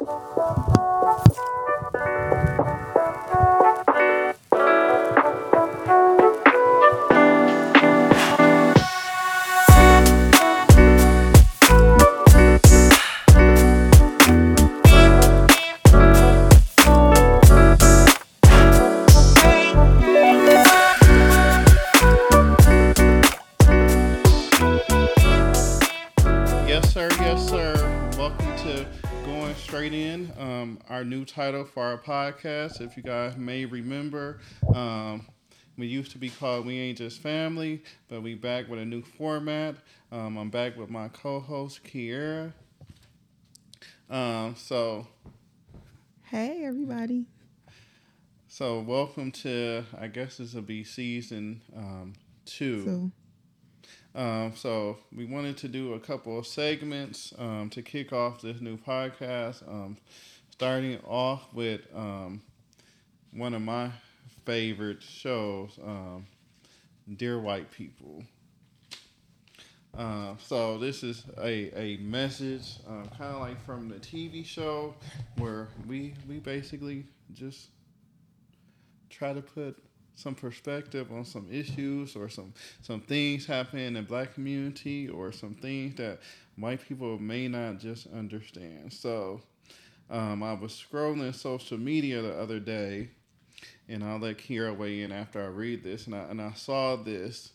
Yes, for our podcast. If you guys may remember, um, we used to be called We Ain't Just Family, but we back with a new format. Um, I'm back with my co-host Kiera. Um, so, Hey, everybody. so welcome to I guess this will be season um, two. So, Um, so we wanted to do a couple of segments um, to kick off this new podcast. Um, starting off with um, one of my favorite shows, um, Dear White People. Uh, so this is a, a message, uh, kind of like from the TV show, where we we basically just try to put some perspective on some issues or some some things happening in black community or some things that white people may not just understand. So um, I was scrolling social media the other day, and I'll let Kira weigh in after I read this, and I and I saw this.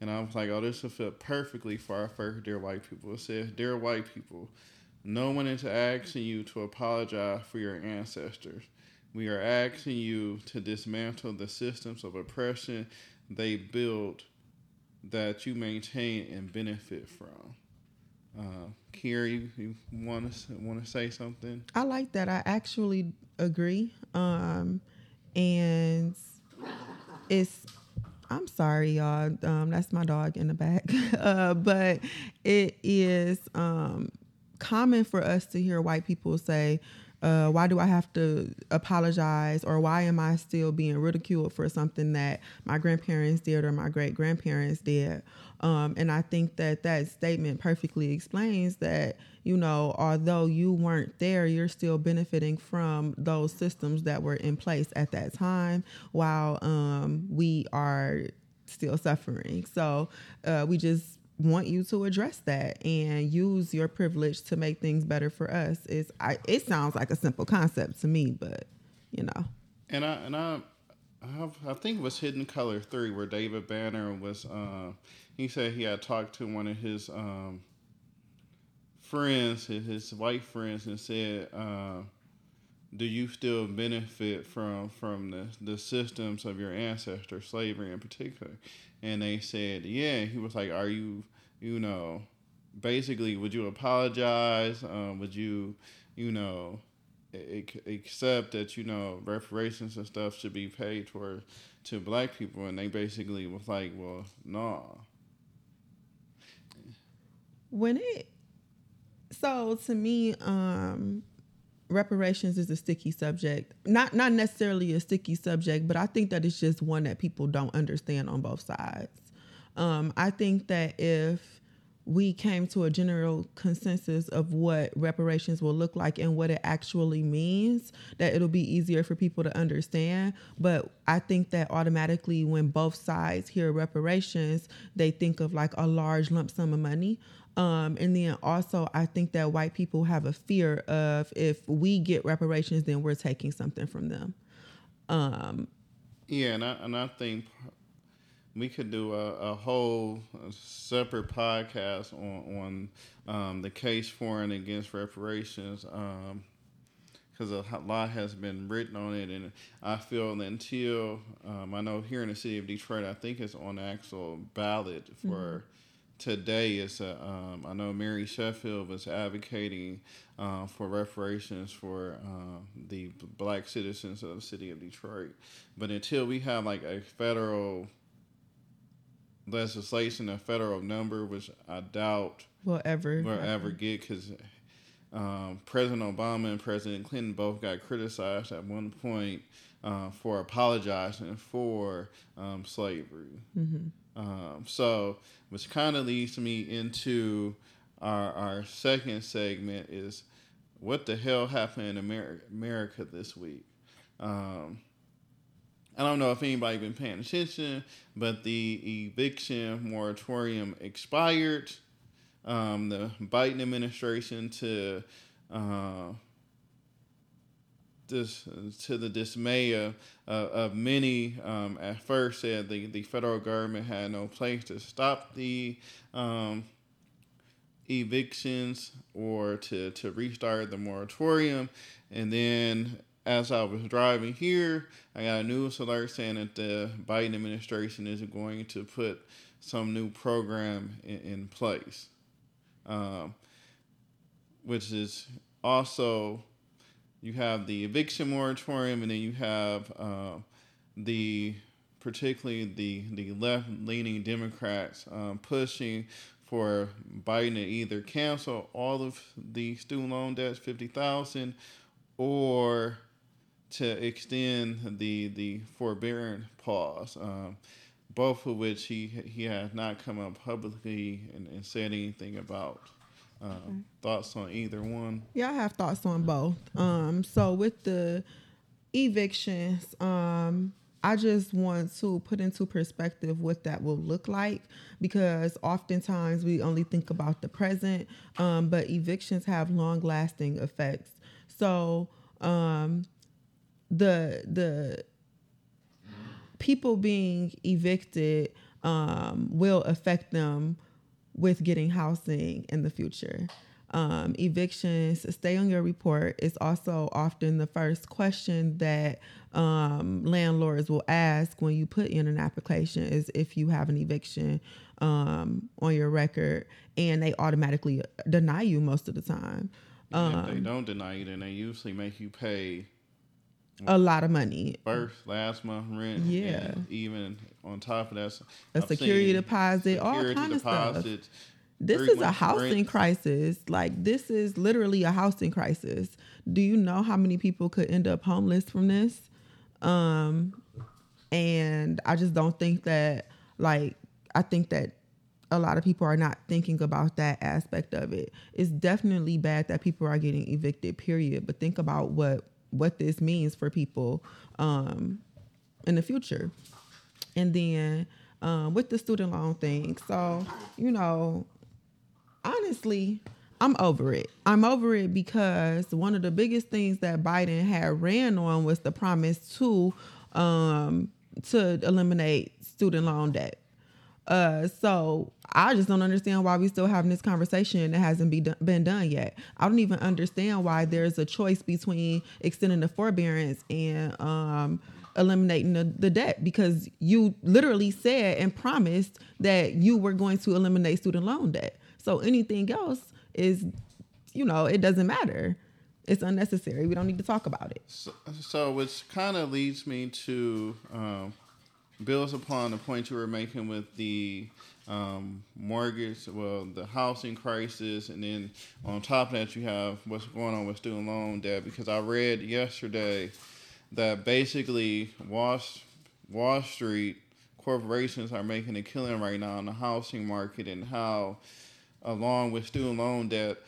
And I was like, oh, this will fit perfectly for our first Dear White People. It says, Dear White People, no one is asking you to apologize for your ancestors. We are asking you to dismantle the systems of oppression they built that you maintain and benefit from. Uh, Kira, you, you want to want to say something? I like that. I actually agree. Um, and it's, I'm sorry, y'all. Um, that's my dog in the back. uh, but it is um, common for us to hear white people say, uh, why do I have to apologize or why am I still being ridiculed for something that my grandparents did or my great grandparents did? Um, and I think that that statement perfectly explains that, you know, although you weren't there, you're still benefiting from those systems that were in place at that time while um, we are still suffering. So uh, we just want you to address that and use your privilege to make things better for us. It's I it sounds like a simple concept to me, but you know. And I and I, I, I think it was Hidden Color Three where David Banner was. Uh, he said he had talked to one of his um, friends, his, his white friends, and said, uh, "Do you still benefit from from the the systems of your ancestors, slavery in particular?" And they said, "Yeah." He was like, "Are you, you know?" Basically, would you apologize? Um, would you, you know, accept that you know reparations and stuff should be paid toward to black people and they basically was like well no when it so to me um reparations is a sticky subject. Not not necessarily a sticky subject but i think that it's just one that people don't understand on both sides. Um i think that if we came to a general consensus of what reparations will look like and what it actually means, that it'll be easier for people to understand. But I think that automatically, when both sides hear reparations, they think of like a large lump sum of money. Um, and then also, I think that white people have a fear of if we get reparations, then we're taking something from them. Um, yeah, and I, and I think we could do a, a whole separate podcast on on um, the case for and against reparations because um, a lot has been written on it, and I feel that until um, I know here in the city of Detroit, I think it's on the actual ballot for. Mm-hmm. Today is a, um, I know Mary Sheffield was advocating uh, for reparations for uh, the black citizens of the city of Detroit, but until we have like a federal legislation, a federal number, which I doubt will ever will ever get because um, President Obama and President Clinton both got criticized at one point uh, for apologizing for um, slavery. Mm-hmm. Um, so, which kind of leads me into our, our second segment is what the hell happened in America, America this week. I don't know if anybody been paying attention, but the eviction moratorium expired. Um, the Biden administration to uh, this to the dismay of, of many um, at first said the, the federal government had no place to stop the um, evictions or to, to restart the moratorium. And then as I was driving here, I got a news alert saying that the Biden administration is going to put some new program in, in place, um, which is also you have the eviction moratorium, and then you have uh, the particularly the the left leaning Democrats um, pushing for Biden to either cancel all of the student loan debts, fifty thousand, or to extend the the forbearance pause. Um, both of which he he has not come up publicly and, and said anything about. Uh, okay. Thoughts on either one? Yeah, I have thoughts on both. Um, so with the evictions, um, I just want to put into perspective what that will look like because oftentimes we only think about the present, um, but evictions have long lasting effects. So um, the the people being evicted um, will affect them with getting housing in the future. Um, evictions, stay on your report is also often the first question that um, landlords will ask when you put in an application is if you have an eviction um, on your record, and they automatically deny you most of the time. if they um, don't deny you, then they usually make you pay a lot of money. First, last month rent. Yeah. even on top of that, a I've security deposit, security all kind of stuff. This is a housing rent. crisis. Like this is literally a housing crisis. Do you know how many people could end up homeless from this? Um, and I just don't think that. Like I think that a lot of people are not thinking about that aspect of it. It's definitely bad that people are getting evicted. Period. But think about what what this means for people um, in the future. And then um, with the student loan thing, so you know, honestly, I'm over it. I'm over it because one of the biggest things that Biden had ran on was the promise to um, to eliminate student loan debt. Uh, so I just don't understand why we still having this conversation that hasn't be done, been done yet. I don't even understand why there's a choice between extending the forbearance and um, eliminating the, the debt because you literally said and promised that you were going to eliminate student loan debt. So anything else is, you know, it doesn't matter. It's unnecessary. We don't need to talk about it. So, so which kind of leads me to um, builds upon the point you were making with the um, mortgage, well, the housing crisis, and then on top of that, you have what's going on with student loan debt. Because I read yesterday that basically Wall, Wall Street corporations are making a killing right now in the housing market, and how, along with student loan debt,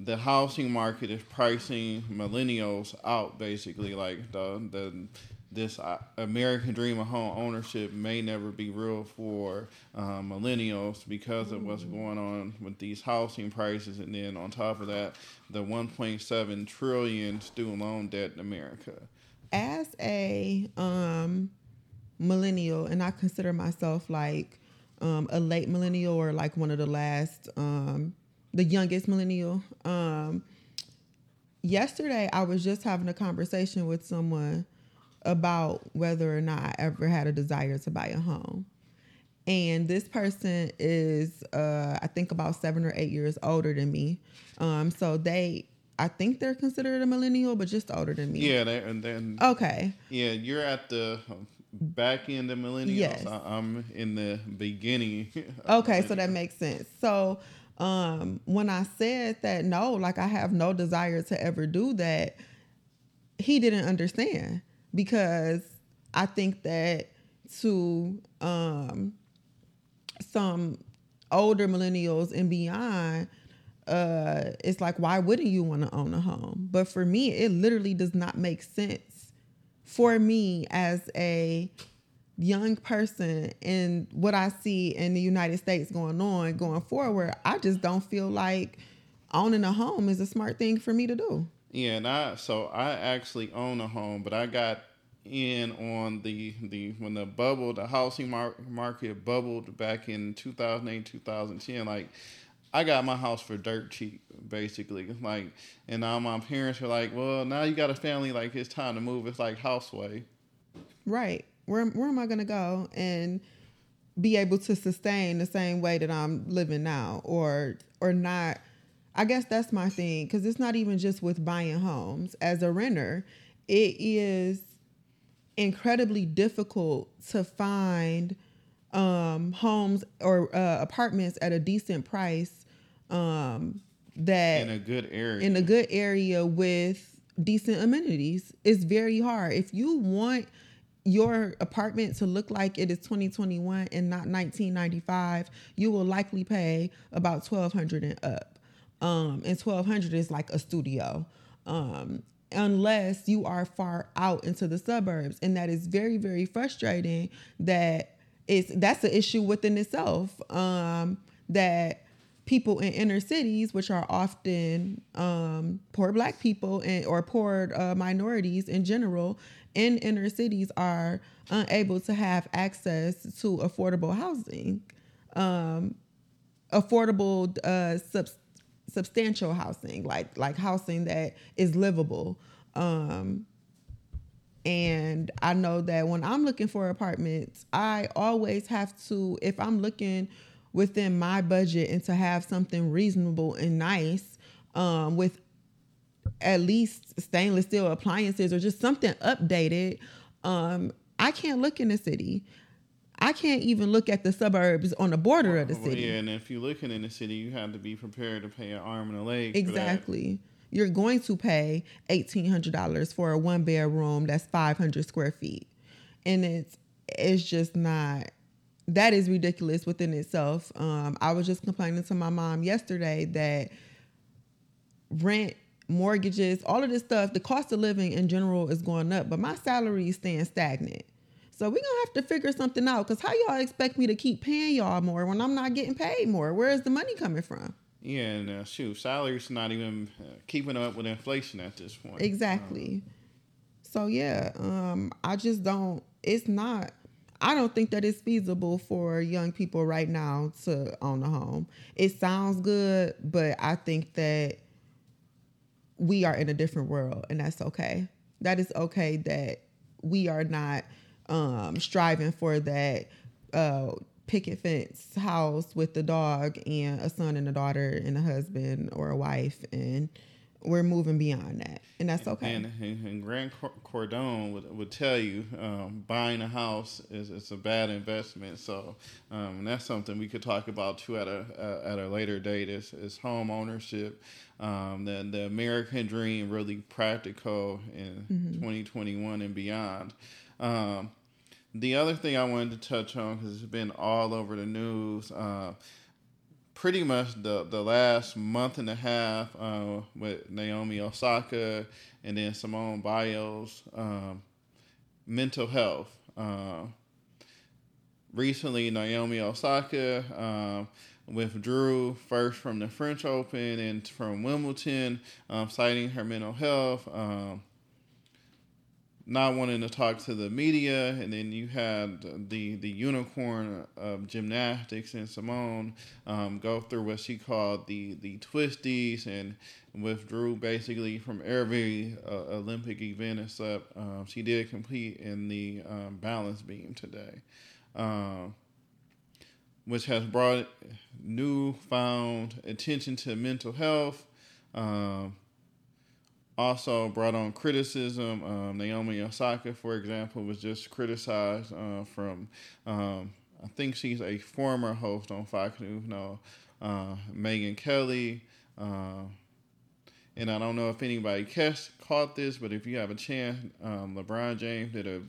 the housing market is pricing millennials out basically like the the this uh, American dream of home ownership may never be real for um, millennials because of what's going on with these housing prices, and then on top of that, the 1.7 trillion student loan debt in America. As a um, millennial, and I consider myself like um, a late millennial or like one of the last, um, the youngest millennial. Um, yesterday, I was just having a conversation with someone about whether or not I ever had a desire to buy a home. And this person is, uh, I think, about seven or eight years older than me. Um, so they, I think they're considered a millennial, but just older than me. Yeah, they, and then okay. Yeah, you're at the back end of millennials. Yes. I, am in the beginning. okay, so that makes sense. So um, when I said that no, like I have no desire to ever do that, he didn't understand because I think that to um, some older millennials and beyond, uh, it's like, why wouldn't you want to own a home? But for me, it literally does not make sense for me as a young person and what I see in the United States going on going forward. I just don't feel like owning a home is a smart thing for me to do. Yeah, and I so I actually own a home, but I got in on the the when the bubble, the housing mar- market bubbled back in 2008, 2010. Like I got my house for dirt cheap, basically. Like, and now my parents are like, "Well, now you got a family. Like, it's time to move." It's like houseway. Right. Where Where am I gonna go and be able to sustain the same way that I'm living now, or or not? I guess that's my thing because it's not even just with buying homes. As a renter, it is incredibly difficult to find um, homes or uh, apartments at a decent price um, that in a good area. in a good area with decent amenities. It's very hard. If you want your apartment to look like it is 2021 and not 1995, you will likely pay about 1200 and up. Um, and 1200 is like a studio. Um, unless you are far out into the suburbs and that is very very frustrating that it's that's an issue within itself um, that people in inner cities which are often um, poor black people and or poor uh, minorities in general in inner cities are unable to have access to affordable housing um, affordable uh, subs- substantial housing, like like housing that is livable. Um, and I know that when I'm looking for apartments, I always have to, if I'm looking within my budget and to have something reasonable and nice, um, with at least stainless steel appliances or just something updated, um, I can't look in the city. I can't even look at the suburbs on the border of the city. yeah, and if you're looking in the city, you have to be prepared to pay an arm and a leg. Exactly. You're going to pay eighteen hundred dollars for a one bedroom that's five hundred square feet, and it's it's just not. That is ridiculous within itself. Um, I was just complaining to my mom yesterday that rent, mortgages, all of this stuff, the cost of living in general is going up, but my salary is staying stagnant. So we're gonna have to figure something out. Cause how y'all expect me to keep paying y'all more when I'm not getting paid more? Where is the money coming from? Yeah, and uh, shoot, salaries not even uh, keeping up with inflation at this point. Exactly. So yeah, um, I just don't. It's not. I don't think that it's feasible for young people right now to own a home. It sounds good, but I think that we are in a different world, and that's okay. That is okay that we are not um, striving for that uh, picket fence house with the dog and a son and a daughter and a husband or a wife, and we're moving beyond that, and that's okay. And, and, and Grant Cor- Cardone would, would tell you um, buying a house is it's a bad investment. So um, that's something we could talk about too at a at a later date. Is, is home ownership, um, the the American dream really practical in 2021 and beyond. Um, the other thing I wanted to touch on because it's been all over the news. Uh, pretty much the the last month and a half uh, with Naomi Osaka and then Simone Biles um, mental health. Uh, recently, Naomi Osaka um, withdrew first from the French Open and from Wimbledon, um, citing her mental health. Um, not wanting to talk to the media, and then you had the the unicorn of gymnastics and Simone um, go through what she called the the twisties and withdrew basically from every uh, Olympic event except um, she did compete in the um, balance beam today, um, which has brought newfound attention to mental health. Um, also brought on criticism. Um, Naomi Osaka, for example, was just criticized uh, from, um, I think she's a former host on Fox News now, uh, Megyn Kelly. Uh, and I don't know if anybody catch, caught this, but if you have a chance, um, LeBron James did a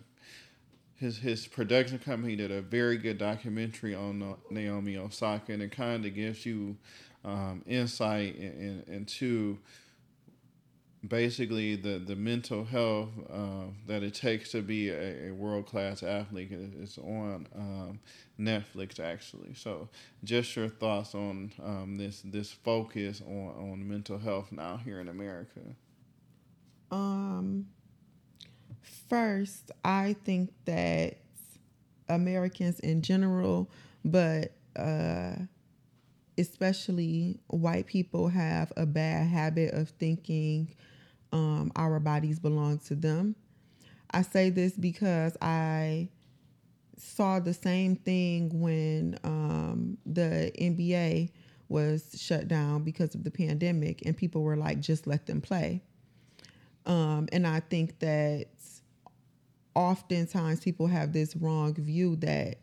his his production company did a very good documentary on Naomi Osaka, and it kind of gives you um, insight in, in, into basically the, the mental health uh, that it takes to be a, a world class athlete is on um, Netflix actually. So, just your thoughts on um, this this focus on, on mental health now here in America. Um, first, I think that Americans in general, but uh, especially white people, have a bad habit of thinking um, our bodies belong to them. I say this because I saw the same thing when um, the NBA was shut down because of the pandemic, and people were like, just let them play. Um, and I think that oftentimes people have this wrong view that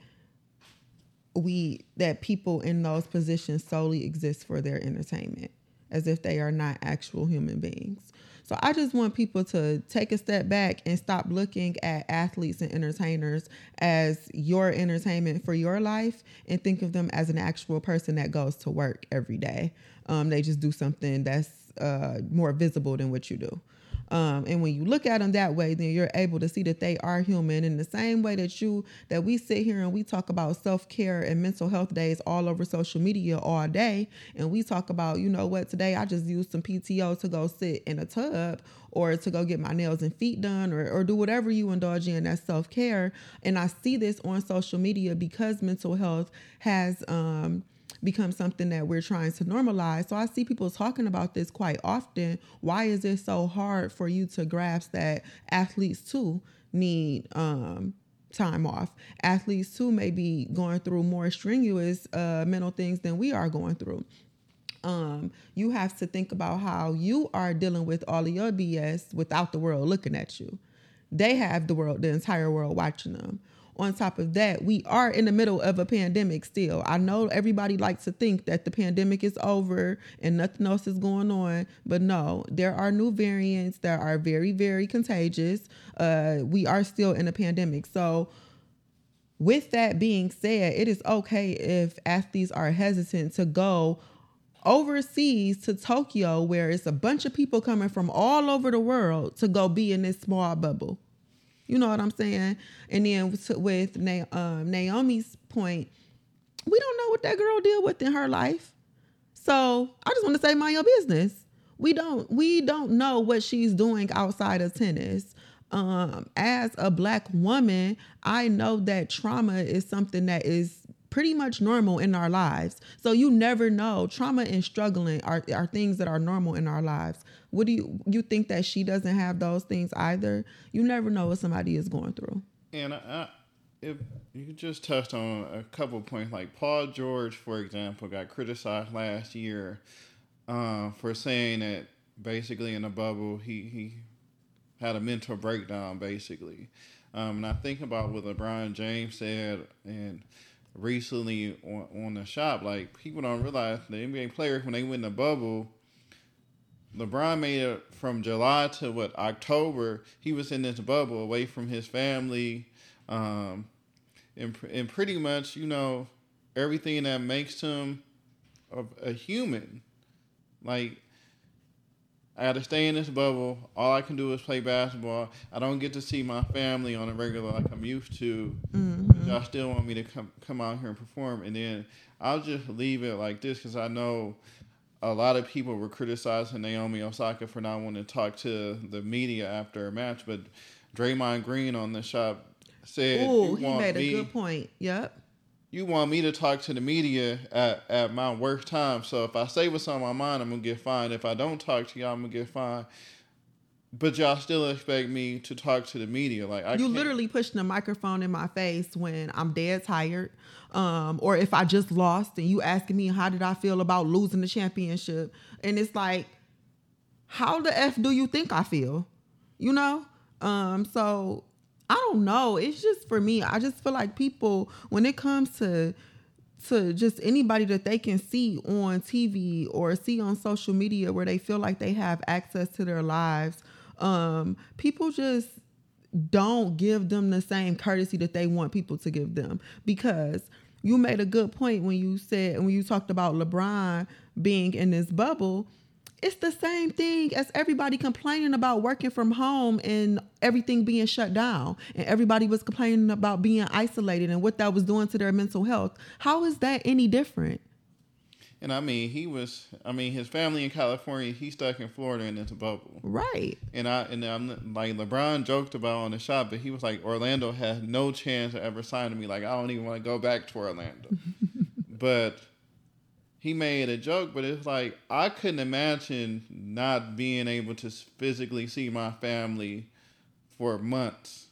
we that people in those positions solely exist for their entertainment as if they are not actual human beings. So I just want people to take a step back and stop looking at athletes and entertainers as your entertainment for your life and think of them as an actual person that goes to work every day. Um, they just do something that's uh, more visible than what you do. Um, and when you look at them that way, then you're able to see that they are human in the same way that you that we sit here and we talk about self-care and mental health days all over social media all day. And we talk about, you know what, today I just used some PTO to go sit in a tub or to go get my nails and feet done or, or do whatever you indulge in as self-care. And I see this on social media because mental health has um become something that we're trying to normalize. So I see people talking about this quite often. Why is it so hard for you to grasp that athletes too need um, time off? Athletes too may be going through more strenuous uh, mental things than we are going through. Um, you have to think about how you are dealing with all of your BS without the world looking at you. They have the world, the entire world watching them on top of that, we are in the middle of a pandemic still. I know everybody likes to think that the pandemic is over and nothing else is going on, but no, there are new variants that are very, very contagious. Uh, we are still in a pandemic. So, with that being said, it is okay if athletes are hesitant to go overseas to Tokyo, where it's a bunch of people coming from all over the world to go be in this small bubble. You know what I'm saying? And then with, um, Naomi's point, we don't know what that girl deal with in her life. So I just want to say, mind your business. We don't we don't know what she's doing outside of tennis. Um, as a black woman, I know that trauma is something that is pretty much normal in our lives. So you never know. Trauma and struggling are, are things that are normal in our lives. What do you you think that she doesn't have those things either? You never know what somebody is going through. And I, if you just touched on a couple points, like Paul George, for example, got criticized last year uh, for saying that basically in a bubble he he had a mental breakdown, basically. Um, and I think about what LeBron James said and recently on, on the shop. Like people don't realize the NBA players when they win the bubble, LeBron made it from July to what October. He was in this bubble away from his family, um, and and pretty much you know everything that makes him a, a human. Like I got to stay in this bubble. All I can do is play basketball. I don't get to see my family on a regular like I'm used to. Mm-hmm. Y'all still want me to come come out here and perform, and then I'll just leave it like this because I know a lot of people were criticizing Naomi Osaka for not wanting to talk to the media after a match, but Draymond Green on the shop said, "Oh, he made me, a good point." Yep you want me to talk to the media at, at my worst time. So if I say what's on my mind, I'm gonna get fined. If I don't talk to y'all, I'm gonna get fined. But y'all still expect me to talk to the media. Like I you literally pushing the microphone in my face when I'm dead tired, um, or if I just lost and you asking me how did I feel about losing the championship, and it's like, how the f do you think I feel? You know, um, so I don't know. It's just for me. I just feel like people when it comes to to just anybody that they can see on TV or see on social media where they feel like they have access to their lives, um, people just don't give them the same courtesy that they want people to give them because you made a good point when you said when you talked about LeBron being in this bubble. It's the same thing as everybody complaining about working from home and everything being shut down. And everybody was complaining about being isolated and what that was doing to their mental health. How is that any different? And I mean, he was. I mean, his family in California. He's stuck in Florida in this bubble. Right. And I and I'm like LeBron joked about on the shop, but he was like Orlando had no chance of ever signing me. Like I don't even want to go back to Orlando. but he made a joke, but it's like I couldn't imagine not being able to physically see my family for months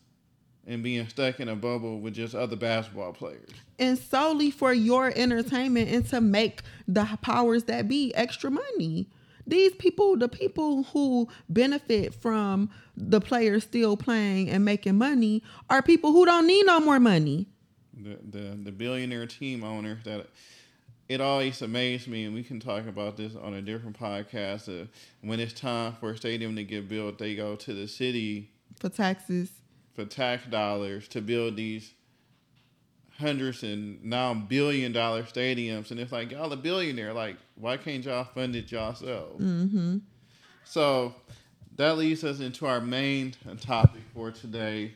and being stuck in a bubble with just other basketball players. And solely for your entertainment and to make the powers that be extra money. These people, the people who benefit from the players still playing and making money, are people who don't need no more money. The the, the billionaire team owners that it always amazed me, and we can talk about this on a different podcast. Uh, when it's time for a stadium to get built, they go to the city for taxes for tax dollars to build these hundreds and now billion dollar stadiums, and it's like y'all a billionaire. Like, why can't y'all fund it yourselves? Mm-hmm. So that leads us into our main topic for today,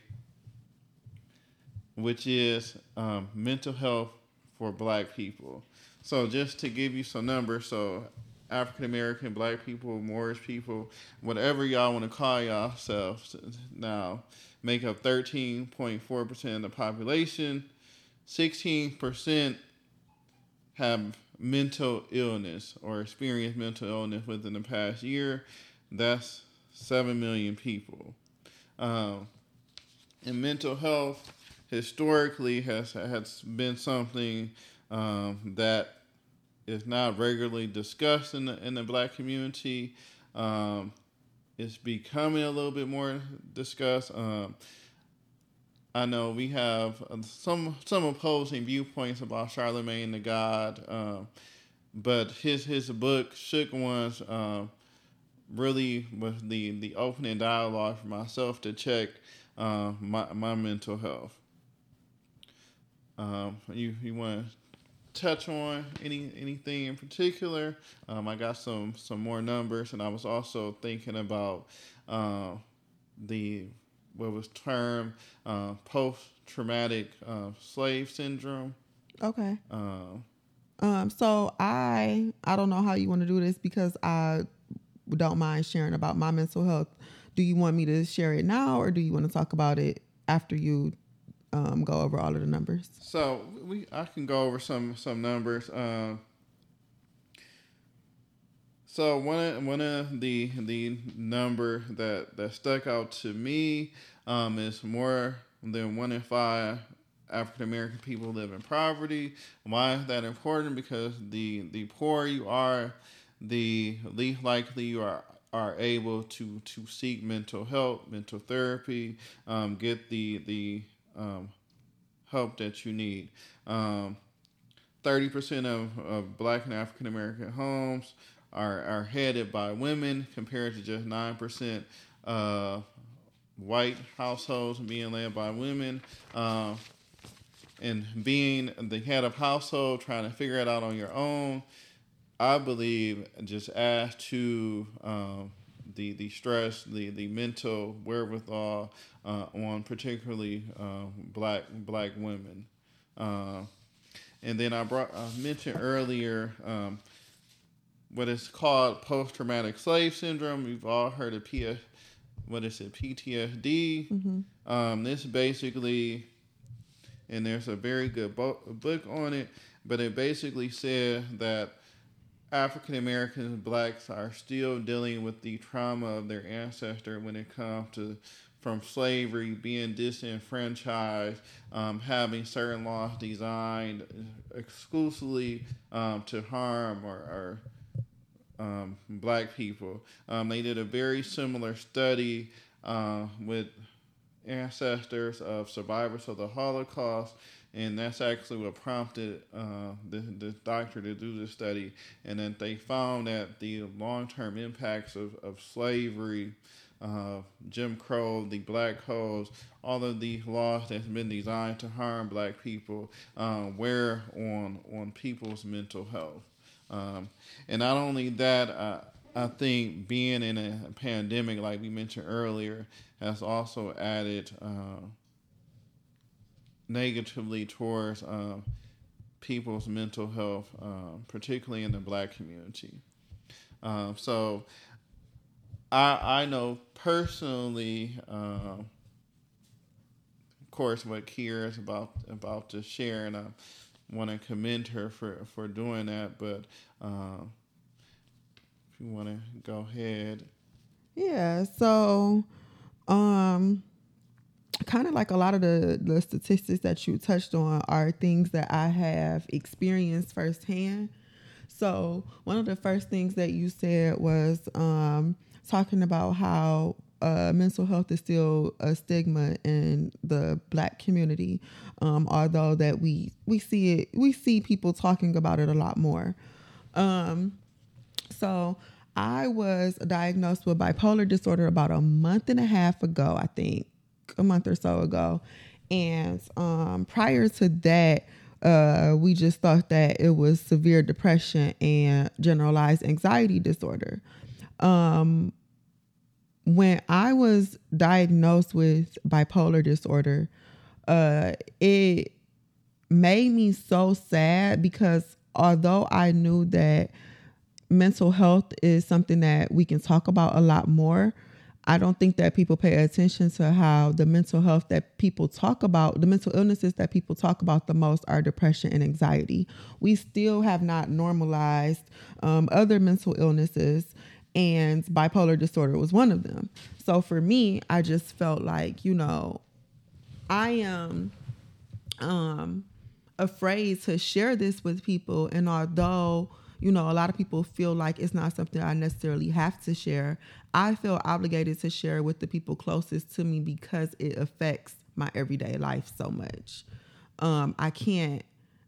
which is um, mental health for Black people. So just to give you some numbers, so African American, Black people, Moorish people, whatever y'all want to call yourselves now make up 13.4% of the population. 16% have mental illness or experienced mental illness within the past year. That's 7 million people. Um, and mental health historically has, has been something um, that is not regularly discussed in the, in the black community. Um, it's becoming a little bit more discussed. Um, I know we have uh, some some opposing viewpoints about Charlamagne Tha God, um, but his his book Shook Ones um, really was the the opening dialogue for myself to check uh, my my mental health. Um, you you want touch on any anything in particular. Um, I got some some more numbers, and I was also thinking about uh, the what was termed uh, post traumatic uh, slave syndrome. Okay. Um, um. So I I don't know how you want to do this because I don't mind sharing about my mental health. Do you want me to share it now, or do you want to talk about it after you um, go over all of the numbers? So we I can go over some some numbers. Um, so one of, one of the the number that that stuck out to me um, is more than one in five African American people live in poverty. Why is that important? Because the the poorer you are, the least likely you are are able to to seek mental help, mental therapy, um, get the the um, help that you need. Um, 30% of, of black and African American homes are, are headed by women compared to just 9% uh, white households being led by women. Uh, and being the head of household, trying to figure it out on your own, I believe just adds to um, the the stress, the the mental wherewithal uh, on particularly uh, black black women. Uh, and then I brought I mentioned earlier um, what is called post traumatic slave syndrome. We've all heard of PS, what is it PTSD. Mm-hmm. Um, this basically, and there's a very good bo- book on it, but it basically said that African Americans, and blacks are still dealing with the trauma of their ancestor when it comes to from slavery, being disenfranchised, um, having certain laws designed exclusively um, to harm or, or um, black people. Um, they did a very similar study uh, with ancestors of survivors of the Holocaust and that's actually what prompted uh, the, the doctor to do this study. And then they found that the long term impacts of, of slavery uh, Jim Crow, the black codes, all of these laws that's been designed to harm black people um, wear on on people's mental health. Um, and not only that, uh, I think being in a pandemic, like we mentioned earlier, has also added uh, negatively towards uh, people's mental health, uh, particularly in the black community. Um, so I, I know personally, uh, of course, what Kira is about about to share, and I want to commend her for, for doing that. But uh, if you want to go ahead, yeah. So, um, kind of like a lot of the, the statistics that you touched on are things that I have experienced firsthand. So, one of the first things that you said was um, talking about how uh, mental health is still a stigma in the black community, um, although that we we see it, we see people talking about it a lot more. Um, so I was diagnosed with bipolar disorder about a month and a half ago, I think, a month or so ago. And um, prior to that, uh, we just thought that it was severe depression and generalized anxiety disorder. Um, when I was diagnosed with bipolar disorder, uh, it made me so sad because although I knew that mental health is something that we can talk about a lot more. I don't think that people pay attention to how the mental health that people talk about, the mental illnesses that people talk about the most are depression and anxiety. We still have not normalized um, other mental illnesses, and bipolar disorder was one of them. So for me, I just felt like, you know, I am um, afraid to share this with people. And although you know, a lot of people feel like it's not something I necessarily have to share. I feel obligated to share with the people closest to me because it affects my everyday life so much. Um, I can't,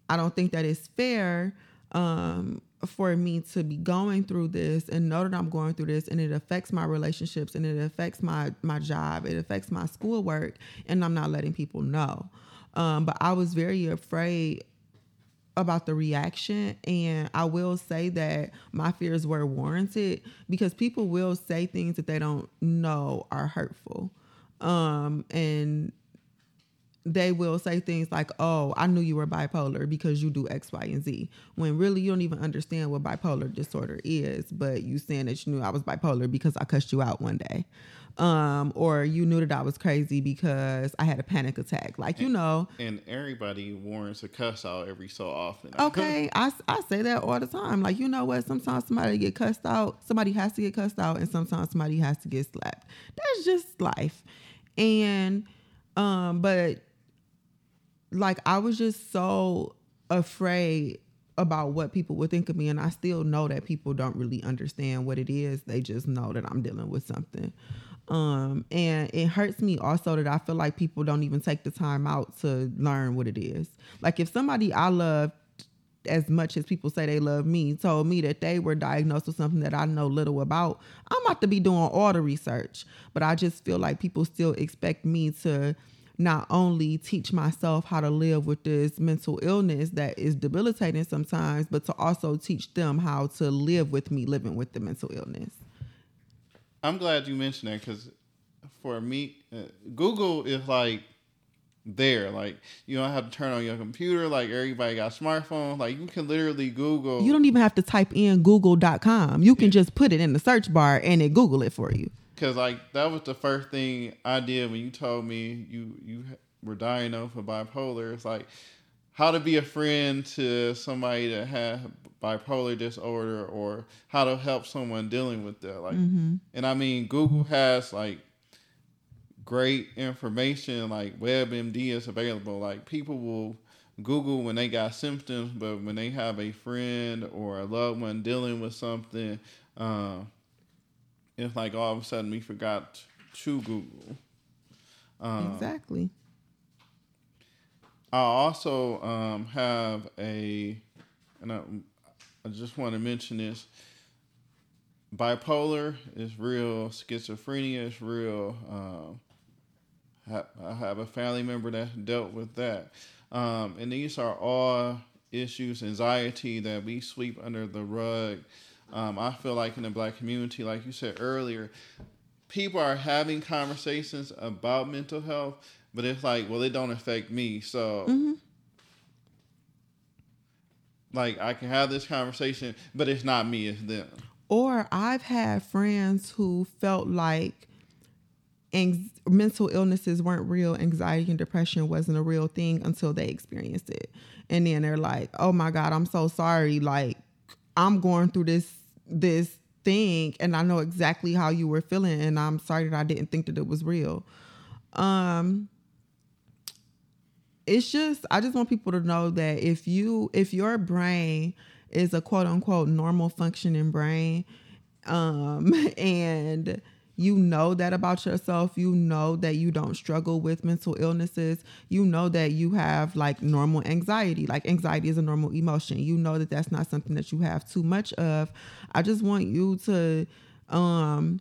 I don't think that it's fair um, for me to be going through this and know that I'm going through this and it affects my relationships and it affects my my job, it affects my schoolwork, and I'm not letting people know. Um, but I was very afraid about the reaction and I will say that my fears were warranted because people will say things that they don't know are hurtful. Um and they will say things like, "Oh, I knew you were bipolar because you do X, Y, and Z." When really you don't even understand what bipolar disorder is, but you saying that you knew I was bipolar because I cussed you out one day um, or you knew that I was crazy because I had a panic attack. Like, you know. And everybody warns a cuss out every so often. Okay. I, I say that all the time. Like, you know what? Sometimes somebody get cussed out. Somebody has to get cussed out. And sometimes somebody has to get slapped. That's just life. And, um, but like, I was just so afraid about what people would think of me and I still know that people don't really understand what it is. They just know that I'm dealing with something. Um, and it hurts me also that I feel like people don't even take the time out to learn what it is. Like if somebody I love as much as people say they love me told me that they were diagnosed with something that I know little about, I'm about to be doing all the research. But I just feel like people still expect me to not only teach myself how to live with this mental illness that is debilitating sometimes, but to also teach them how to live with me living with the mental illness. I'm glad you mentioned that because for me, uh, Google is like there. Like you don't have to turn on your computer. Like everybody got smartphones. Like you can literally Google. You don't even have to type in Google.com. You can yeah. just put it in the search bar and it Google it for you. Cause like that was the first thing I did when you told me you you were diagnosed with bipolar. It's like how to be a friend to somebody that has bipolar disorder or how to help someone dealing with that like mm-hmm. and i mean google has like great information like webmd is available like people will google when they got symptoms but when they have a friend or a loved one dealing with something uh, it's like all of a sudden we forgot to google um, exactly I also um, have a, and I, I just want to mention this. bipolar is real, schizophrenia is real. Um, I have a family member that dealt with that. Um, and these are all issues, anxiety that we sweep under the rug. Um, I feel like in the black community, like you said earlier, people are having conversations about mental health, but it's like, well, it don't affect me. So, mm-hmm. like, I can have this conversation, but it's not me, it's them. Or I've had friends who felt like ang- mental illnesses weren't real, anxiety and depression wasn't a real thing until they experienced it. And then they're like, "Oh my god, I'm so sorry. Like I'm going through this this thing and I know exactly how you were feeling and I'm sorry that I didn't think that it was real." Um it's just I just want people to know that if you if your brain is a quote unquote normal functioning brain um and you know that about yourself you know that you don't struggle with mental illnesses you know that you have like normal anxiety like anxiety is a normal emotion you know that that's not something that you have too much of i just want you to um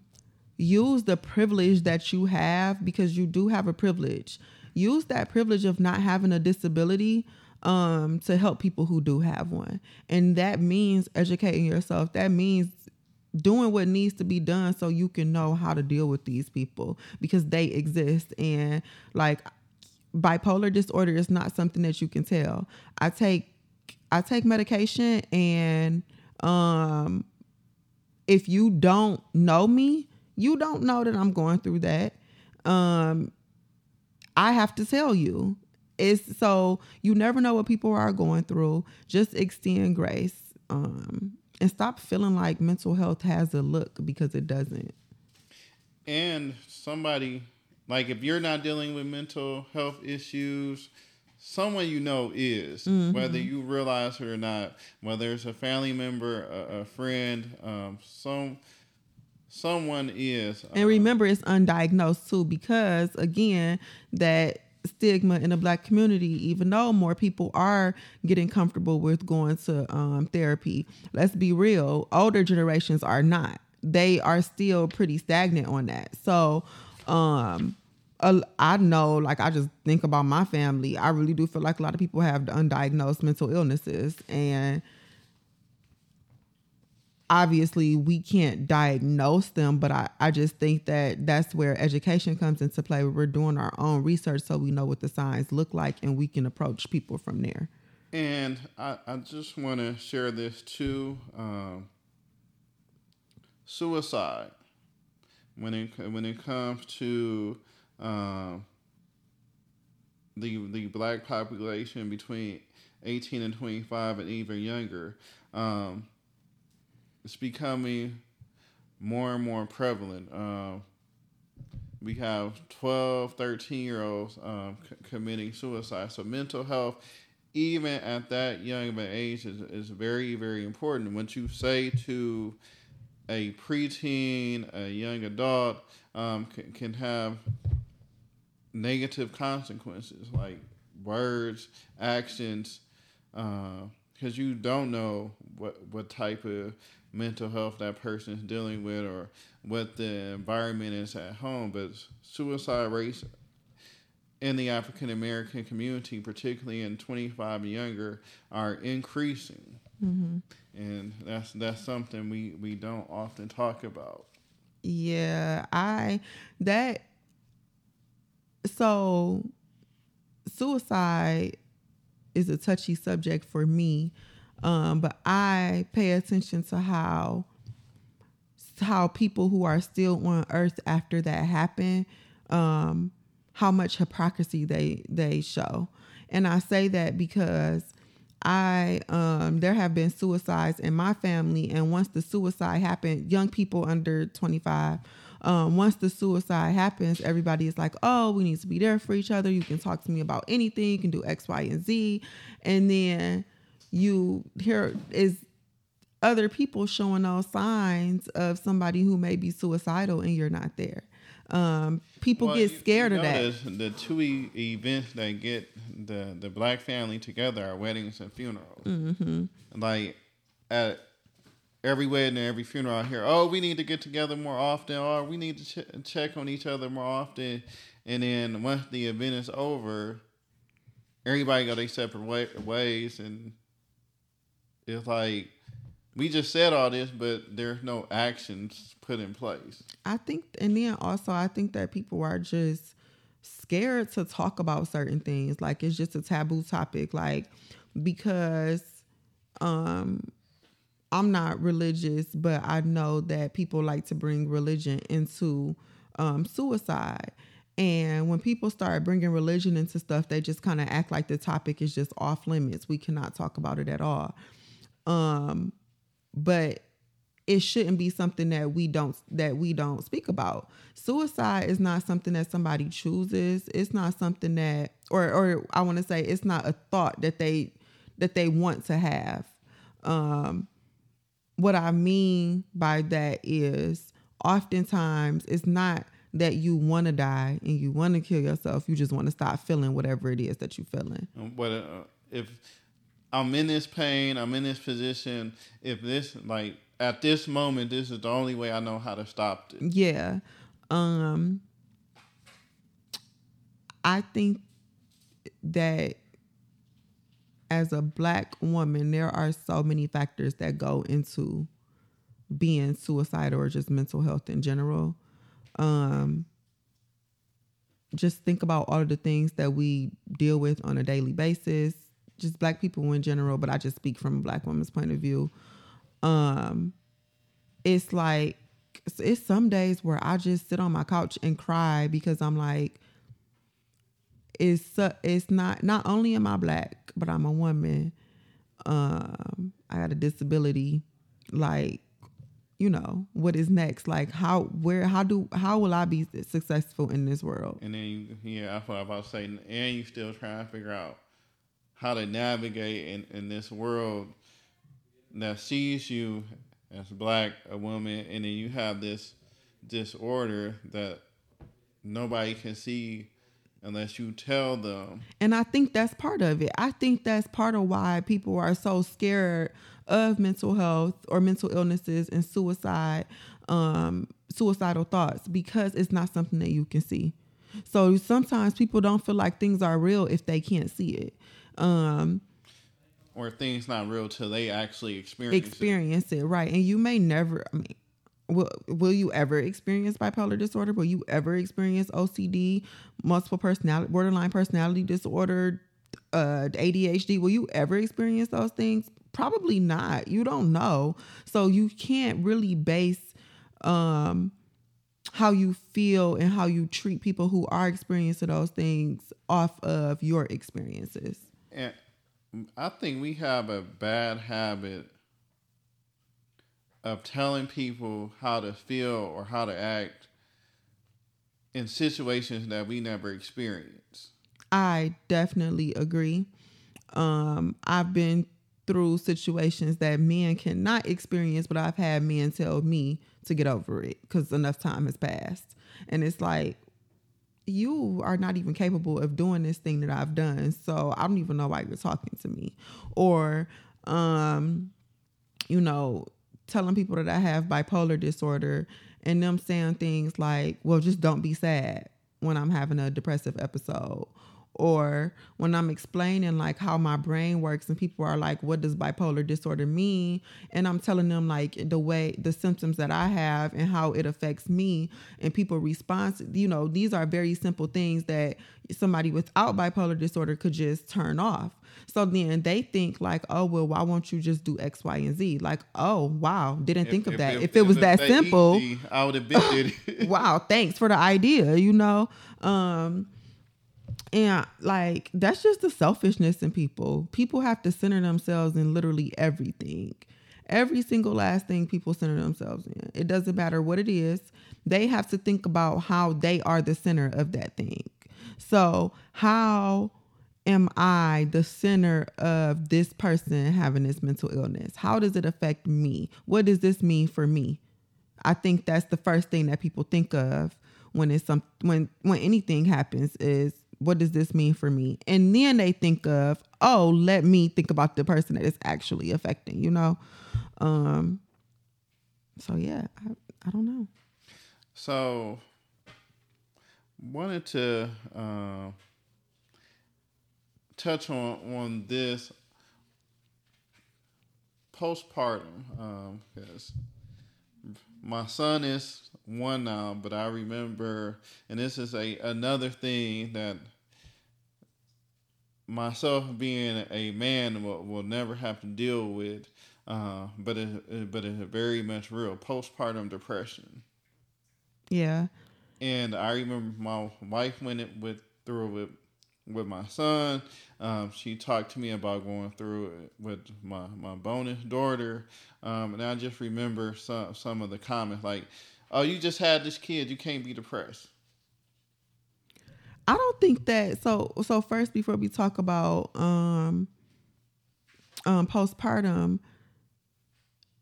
use the privilege that you have because you do have a privilege use that privilege of not having a disability um, to help people who do have one. And that means educating yourself. That means doing what needs to be done so you can know how to deal with these people because they exist and like bipolar disorder is not something that you can tell i take i take medication and um if you don't know me you don't know that i'm going through that um i have to tell you it's so you never know what people are going through just extend grace um and stop feeling like mental health has a look because it doesn't. And somebody like if you're not dealing with mental health issues, someone you know is, mm-hmm. whether you realize it or not, whether it's a family member, a, a friend, um, some someone is. And remember, it's undiagnosed too, because again, that stigma in the black community, even though more people are getting comfortable with going to um, therapy. Let's be real, older generations are not. They are still pretty stagnant on that. So, um, I know, like, I just think about my family. I really do feel like a lot of people have undiagnosed mental illnesses. And obviously we can't diagnose them but I, I just think that that's where education comes into play. We're doing our own research so we know what the signs look like and we can approach people from there. And i, I just want to share this too um, suicide. When it when it comes to um, the the black population between 18 and 25 and even younger um, it's becoming more and more prevalent. Um, we have 12, 13 year olds um, c- committing suicide. So mental health, even at that young of an age, is, is very, very important. What you say to a preteen, a young adult, um, can, can have negative consequences like words, actions, because uh, you don't know what what type of mental health that person is dealing with or what the environment is at home. But suicide rates in the African American community, particularly in 25 and younger, are increasing. Mm-hmm. And that's that's something we, we don't often talk about. Yeah, I that so suicide is a touchy subject for me um, but I pay attention to how how people who are still on earth after that happen, um, how much hypocrisy they they show. And I say that because I um, there have been suicides in my family, and once the suicide happened, young people under 25, um, once the suicide happens, everybody is like, "Oh, we need to be there for each other. You can talk to me about anything. You can do X, Y, and Z," and then you here is other people showing all signs of somebody who may be suicidal and you're not there. Um, people well, get scared you know, of that. The, the two e- events that get the the black family together are weddings and funerals. Mm-hmm. Like at every wedding and every funeral I hear, oh, we need to get together more often, or we need to ch- check on each other more often. And then once the event is over, everybody go their separate way- ways, and it's like we just said all this, but there's no actions put in place. I think, and then also, I think that people are just scared to talk about certain things. Like it's just a taboo topic. Like because um I'm not religious, but I know that people like to bring religion into um, suicide. And when people start bringing religion into stuff, they just kind of act like the topic is just off limits. We cannot talk about it at all. Um, but it shouldn't be something that we don't that we don't speak about. Suicide is not something that somebody chooses. It's not something that or or I want to say it's not a thought that they that they want to have. Um what I mean by that is oftentimes it's not that you want to die and you want to kill yourself. You just want to stop feeling whatever it is that you're feeling. But uh, if I'm in this pain, I'm in this position, if this, like, at this moment, this is the only way I know how to stop it. Yeah. Um, I think that as a black woman, there are so many factors that go into being suicidal or just mental health in general. Um, just think about all of the things that we deal with on a daily basis, just black people in general, but I just speak from a black woman's point of view. Um, it's like, it's some days where I just sit on my couch and cry because I'm like, it's it's not not only am I black, but I'm a woman. Um, I got a disability. Like, you know, what is next? Like, how where how do how will I be successful in this world? And then yeah, I thought about saying, and you still trying to figure out how to navigate in, in this world that sees you as black, a woman, and then you have this disorder that nobody can see unless you tell them. And I think that's part of it. I think that's part of why people are so scared of mental health or mental illnesses and suicide, um, suicidal thoughts because it's not something that you can see. So sometimes people don't feel like things are real if they can't see it. Um, or things not real till they actually experience it. experience it. it. right? And you may never. I mean, will will you ever experience bipolar disorder? Will you ever experience OCD, multiple personality, borderline personality disorder, uh, ADHD? Will you ever experience those things? Probably not. You don't know, so you can't really base um, how you feel and how you treat people who are experiencing those things off of your experiences. And I think we have a bad habit of telling people how to feel or how to act in situations that we never experience. I definitely agree. Um, I've been through situations that men cannot experience, but I've had men tell me to get over it because enough time has passed. And it's like, you are not even capable of doing this thing that I've done. So I don't even know why you're talking to me. Or, um, you know, telling people that I have bipolar disorder and them saying things like, well, just don't be sad when I'm having a depressive episode. Or when I'm explaining like how my brain works and people are like, what does bipolar disorder mean? And I'm telling them like the way the symptoms that I have and how it affects me and people respond, you know, these are very simple things that somebody without bipolar disorder could just turn off. So then they think like, oh well, why won't you just do X, Y, and Z? Like, oh wow, didn't if, think of if, that. If, if it was that simple, easy, I would have been wow, thanks for the idea. You know, um, and like that's just the selfishness in people. People have to center themselves in literally everything. Every single last thing people center themselves in. It doesn't matter what it is. They have to think about how they are the center of that thing. So, how am I the center of this person having this mental illness? How does it affect me? What does this mean for me? I think that's the first thing that people think of when it's some when when anything happens is what does this mean for me? And then they think of, oh, let me think about the person that is actually affecting, you know? Um So yeah, I, I don't know. So, wanted to uh, touch on on this postpartum because um, my son is one now, but I remember, and this is a another thing that myself being a man will, will never have to deal with, uh, but it, but it's very much real postpartum depression. Yeah. And I remember my wife went it with through with with my son. Um, she talked to me about going through it with my my bonus daughter, um, and I just remember some some of the comments like, "Oh, you just had this kid. You can't be depressed." I don't think that. So so first, before we talk about um, um, postpartum,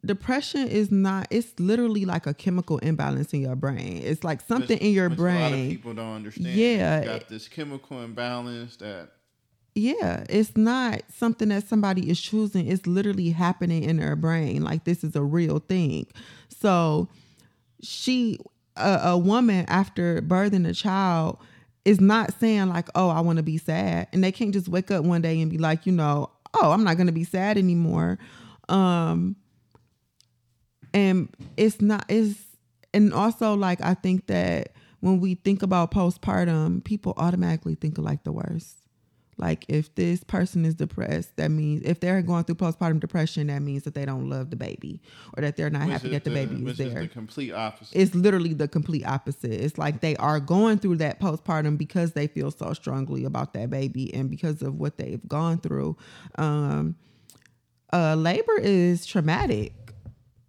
depression is not it's literally like a chemical imbalance in your brain. It's like something in your brain a lot of people don't understand. Yeah. you got this chemical imbalance that yeah. It's not something that somebody is choosing. It's literally happening in their brain. Like this is a real thing. So she a, a woman after birthing a child is not saying like oh i want to be sad and they can't just wake up one day and be like you know oh i'm not going to be sad anymore um and it's not it's and also like I think that when we think about postpartum, people automatically think of like the worst. Like if this person is depressed, that means if they're going through postpartum depression, that means that they don't love the baby or that they're not which happy that the, the baby is there. Is the complete opposite. It's literally the complete opposite. It's like they are going through that postpartum because they feel so strongly about that baby and because of what they've gone through. Um, uh, labor is traumatic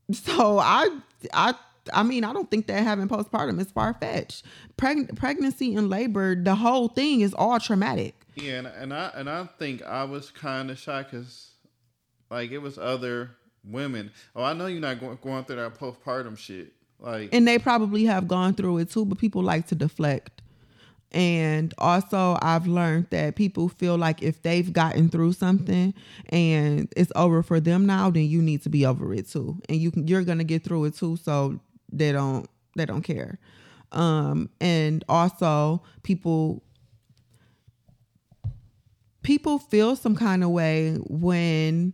so I I I mean, I don't think that having postpartum is far fetched. Preg- pregnancy and labor, the whole thing is all traumatic. Yeah, and, and I and I think I was kind of shocked because, like, it was other women. Oh, I know you're not going going through that postpartum shit. Like, and they probably have gone through it too, but people like to deflect. And also, I've learned that people feel like if they've gotten through something and it's over for them now, then you need to be over it too, and you can, you're gonna get through it too. So they don't they don't care. Um, and also, people people feel some kind of way when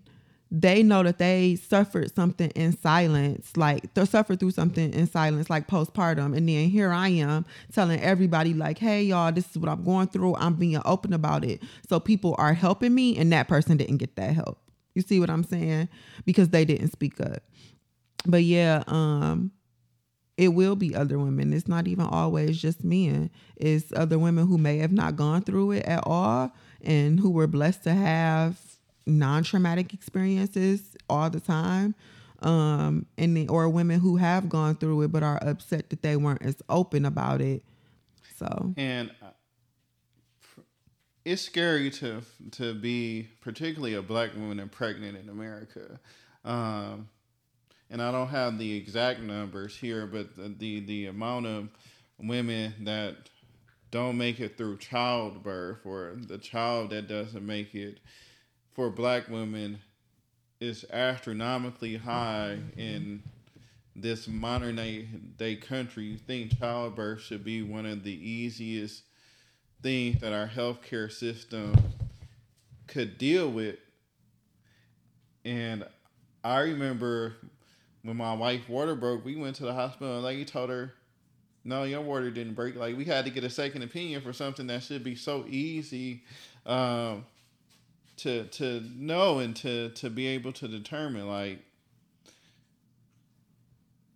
they know that they suffered something in silence, like they suffered through something in silence, like postpartum. And then here I am telling everybody, like, hey, y'all, this is what I'm going through. I'm being open about it. So people are helping me, and that person didn't get that help. You see what I'm saying? Because they didn't speak up. But yeah, um, it will be other women. It's not even always just men. It's other women who may have not gone through it at all and who were blessed to have non-traumatic experiences all the time um and the, or women who have gone through it but are upset that they weren't as open about it. So. And uh, it's scary to to be particularly a black woman and pregnant in america. Um and i don't have the exact numbers here but the the, the amount of women that don't make it through childbirth or the child that doesn't make it for black women is astronomically high in this modern day country. You think childbirth should be one of the easiest things that our healthcare system could deal with. And I remember when my wife water broke, we went to the hospital and like you told her, no, your water didn't break. Like we had to get a second opinion for something that should be so easy. Um, to to know and to to be able to determine like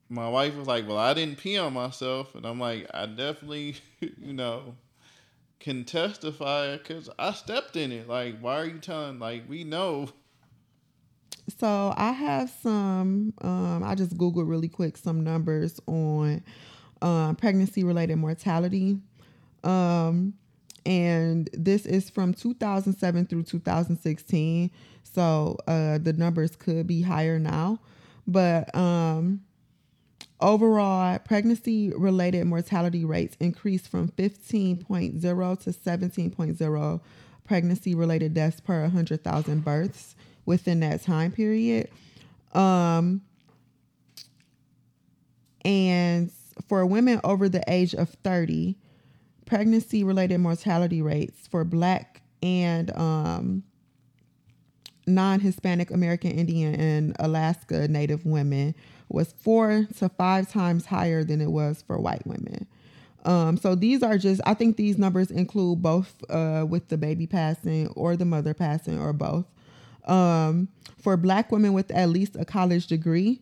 my wife was like well i didn't pee on myself and i'm like i definitely you know can testify because i stepped in it like why are you telling like we know so i have some um i just googled really quick some numbers on uh, pregnancy related mortality. Um and this is from 2007 through 2016 so uh, the numbers could be higher now. But um, overall pregnancy related mortality rates increased from 15.0 to 17.0 pregnancy related deaths per 100,000 births within that time period. Um, And for women over the age of 30, pregnancy related mortality rates for black and um, non Hispanic American Indian and Alaska Native women was four to five times higher than it was for white women. Um, so these are just, I think these numbers include both uh, with the baby passing or the mother passing or both. Um, for black women with at least a college degree,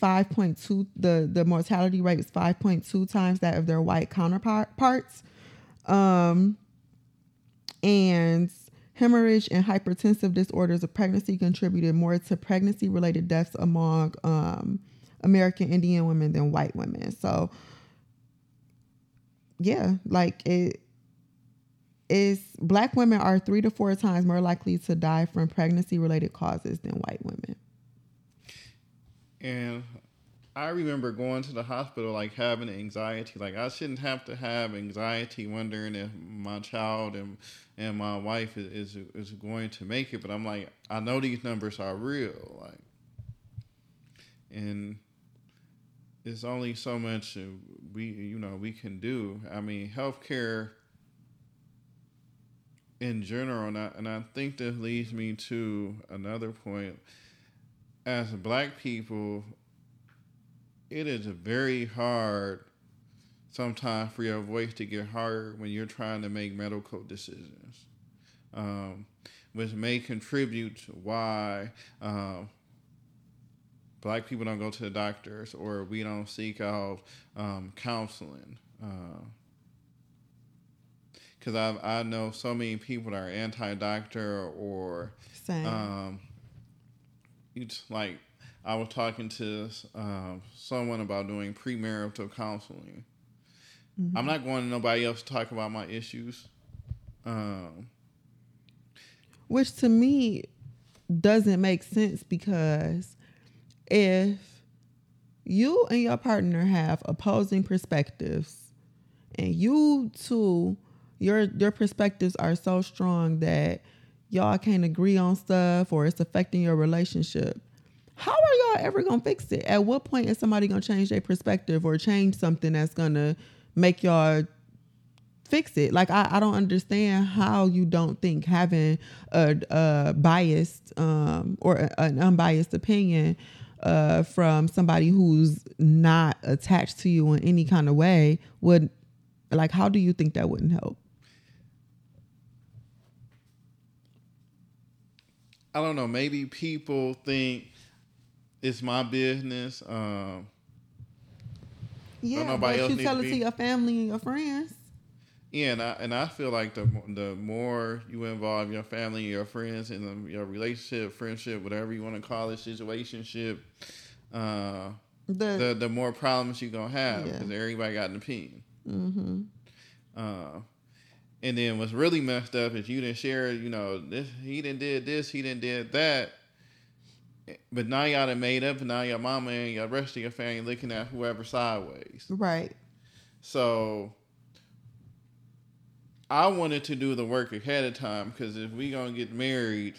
5.2, the, the mortality rate is 5.2 times that of their white counterparts. Um, and hemorrhage and hypertensive disorders of pregnancy contributed more to pregnancy related deaths among um, American Indian women than white women. So, yeah, like it is black women are three to four times more likely to die from pregnancy related causes than white women. And I remember going to the hospital like having anxiety. Like I shouldn't have to have anxiety wondering if my child and and my wife is, is going to make it. But I'm like, I know these numbers are real. Like, and it's only so much we you know we can do. I mean, healthcare in general, and I, and I think this leads me to another point. As black people, it is very hard sometimes for your voice to get heard when you're trying to make medical decisions, um, which may contribute to why um, black people don't go to the doctors or we don't seek out um, counseling. Because uh, I I know so many people that are anti-doctor or like I was talking to um, someone about doing premarital counseling. Mm-hmm. I'm not going to nobody else to talk about my issues. Um, Which to me doesn't make sense because if you and your partner have opposing perspectives and you two your your perspectives are so strong that y'all can't agree on stuff or it's affecting your relationship how are y'all ever gonna fix it at what point is somebody gonna change their perspective or change something that's gonna make y'all fix it. Like I, I don't understand how you don't think having a, a biased um, or an unbiased opinion uh, from somebody who's not attached to you in any kind of way would like how do you think that wouldn't help? I don't know. Maybe people think it's my business. Um, yeah, but you tell it to, to your family and your friends. Yeah, and I and I feel like the the more you involve your family your friends in the, your relationship, friendship, whatever you want to call it, situationship, uh, the, the, the more problems you're gonna have because yeah. everybody got an opinion. Mm-hmm. Uh, and then what's really messed up is you didn't share. You know, this he didn't did this, he didn't did that but now y'all done made up, and now your mama and your rest of your family looking at whoever sideways. Right. So I wanted to do the work ahead of time because if we gonna get married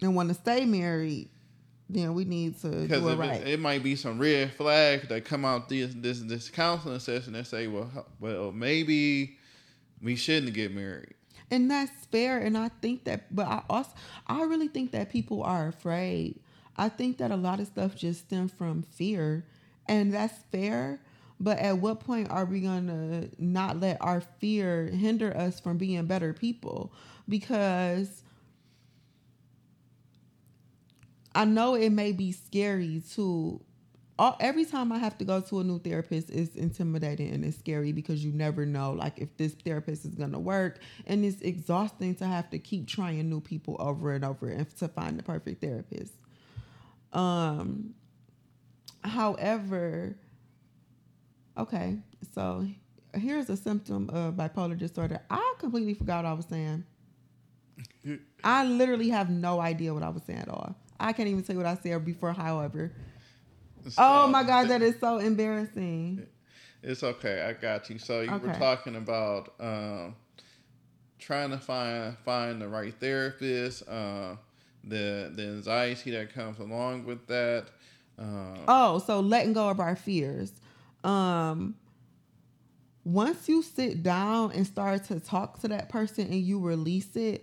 and want to stay married, then we need to do it right. It, it, might be some red flags that come out this this this counseling session and say, well, well, maybe we shouldn't get married. And that's fair and i think that but i also i really think that people are afraid. I think that a lot of stuff just stem from fear and that's fair but at what point are we gonna not let our fear hinder us from being better people? Because i know it may be scary to all, every time I have to go to a new therapist it's intimidating and it's scary because you never know like if this therapist is gonna work and it's exhausting to have to keep trying new people over and over and to find the perfect therapist. Um however, okay, so here's a symptom of bipolar disorder. I completely forgot what I was saying. I literally have no idea what I was saying at all. I can't even say what I said before, however. Oh my god, that is so embarrassing. It's okay, I got you. So you okay. were talking about um, trying to find find the right therapist, uh, the the anxiety that comes along with that. Uh, Oh, so letting go of our fears. Um once you sit down and start to talk to that person and you release it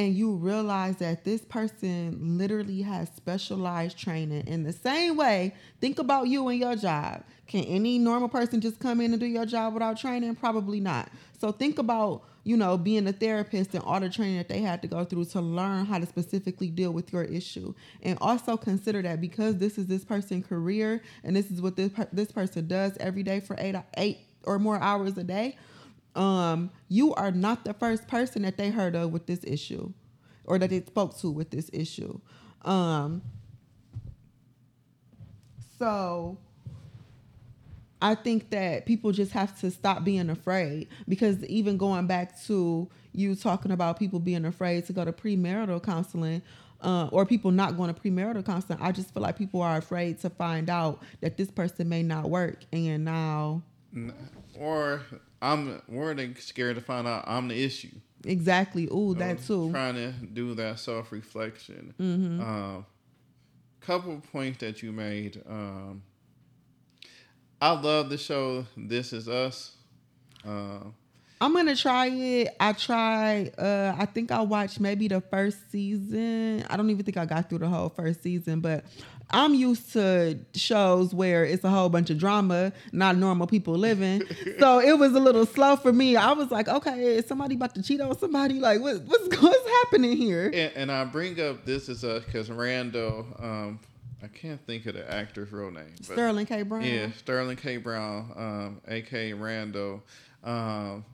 and you realize that this person literally has specialized training in the same way, think about you and your job. Can any normal person just come in and do your job without training? Probably not. So think about you know, being a therapist and all the training that they had to go through to learn how to specifically deal with your issue. And also consider that because this is this person's career and this is what this this person does every day for 8 8 or more hours a day, um you are not the first person that they heard of with this issue or that they spoke to with this issue. Um so I think that people just have to stop being afraid because even going back to you talking about people being afraid to go to premarital counseling uh, or people not going to premarital counseling, I just feel like people are afraid to find out that this person may not work and now or I'm or they scared to find out I'm the issue. exactly ooh that Um, too Trying to do that self reflection. Mm-hmm. Um, couple of points that you made. Um, I love the show This Is Us. Uh, I'm gonna try it. I tried. Uh, I think I watched maybe the first season. I don't even think I got through the whole first season, but I'm used to shows where it's a whole bunch of drama, not normal people living. so it was a little slow for me. I was like, okay, is somebody about to cheat on somebody? Like, what, what's what's happening here? and, and I bring up This Is Us because Randall, um, I can't think of the actor's real name. Sterling K. Brown. Yeah, Sterling K. Brown, um, aka Rando. Um,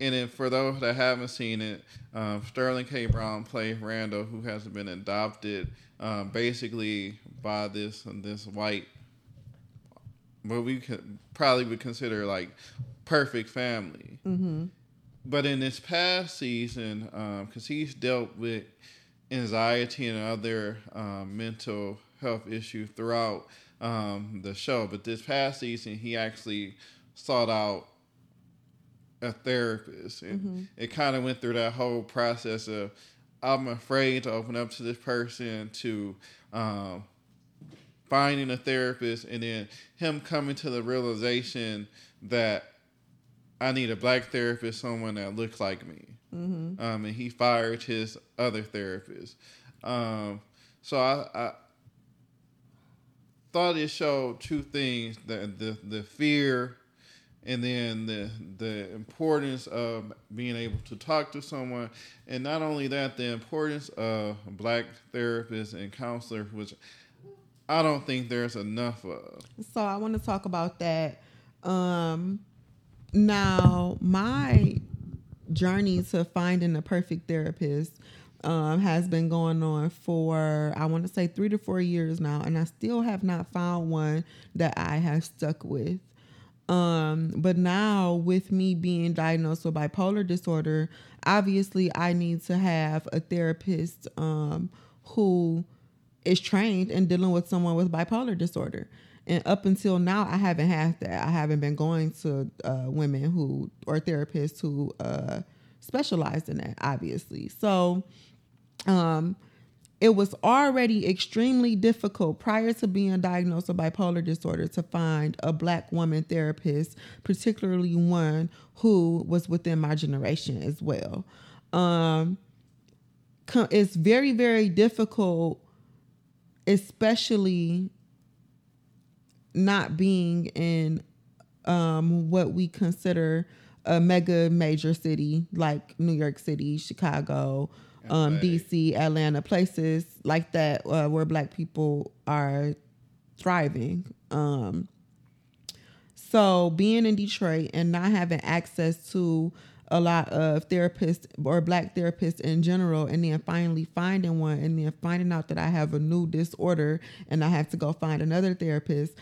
and then for those that haven't seen it, um, Sterling K. Brown played Randall, who has been adopted, um, basically by this this white, what we could probably would consider like perfect family. Mm-hmm. But in this past season, because he's dealt with anxiety and other um, mental health issues throughout um, the show, but this past season, he actually sought out a therapist, and it kind of went through that whole process of I'm afraid to open up to this person, to um, finding a therapist, and then him coming to the realization that I need a black therapist, someone that looks like me. Mm-hmm. Um, and he fired his other therapist. Um, so I, I thought it showed two things: the the the fear, and then the the importance of being able to talk to someone, and not only that, the importance of black therapists and counselors, which I don't think there's enough of. So I want to talk about that. Um, now, my journey to finding a perfect therapist um, has been going on for I want to say three to four years now, and I still have not found one that I have stuck with. Um, but now with me being diagnosed with bipolar disorder, obviously I need to have a therapist um, who is trained in dealing with someone with bipolar disorder. And up until now, I haven't had that. I haven't been going to uh, women who or therapists who uh, specialize in that, obviously. So, um, it was already extremely difficult prior to being diagnosed with bipolar disorder to find a black woman therapist, particularly one who was within my generation as well. Um, it's very, very difficult, especially not being in um, what we consider a mega major city like New York City, Chicago, um. DC, Atlanta, places like that uh, where black people are thriving. Um, so being in Detroit and not having access to a lot of therapists or black therapists in general, and then finally finding one, and then finding out that I have a new disorder and I have to go find another therapist.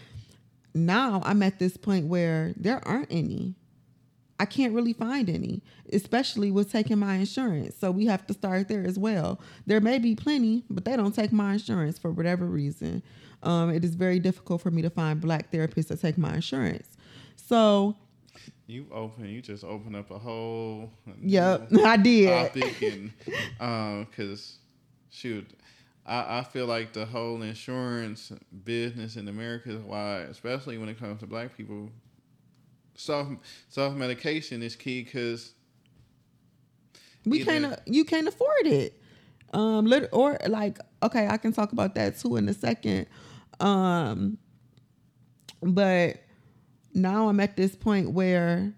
Now I'm at this point where there aren't any. I can't really find any, especially with taking my insurance. So we have to start there as well. There may be plenty, but they don't take my insurance for whatever reason. Um, it is very difficult for me to find black therapists that take my insurance. So, You open, you just open up a whole yep, I did. topic and um because shoot I, I feel like the whole insurance business in America is why, especially when it comes to black people, self self medication is key because we can't you can't afford it. Um lit- or like okay i can talk about that too in a second. Um but now i'm at this point where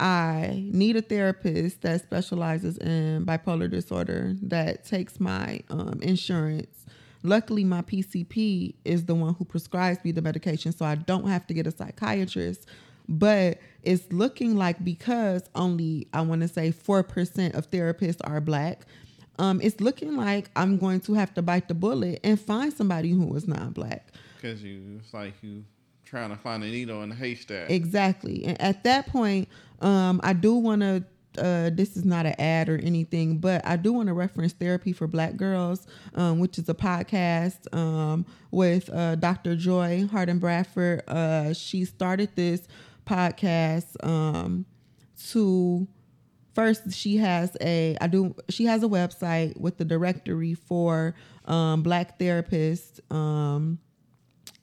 i need a therapist that specializes in bipolar disorder that takes my um, insurance. Luckily my pcp is the one who prescribes me the medication so i don't have to get a psychiatrist but it's looking like because only I want to say four percent of therapists are black. Um, it's looking like I'm going to have to bite the bullet and find somebody who is not black. because you it's like you trying to find a needle in a haystack. Exactly. And at that point, um, I do want to. Uh, this is not an ad or anything, but I do want to reference Therapy for Black Girls, um, which is a podcast um, with uh, Dr. Joy Harden Bradford. Uh, she started this podcast um, to first she has a i do she has a website with the directory for um, black therapists um,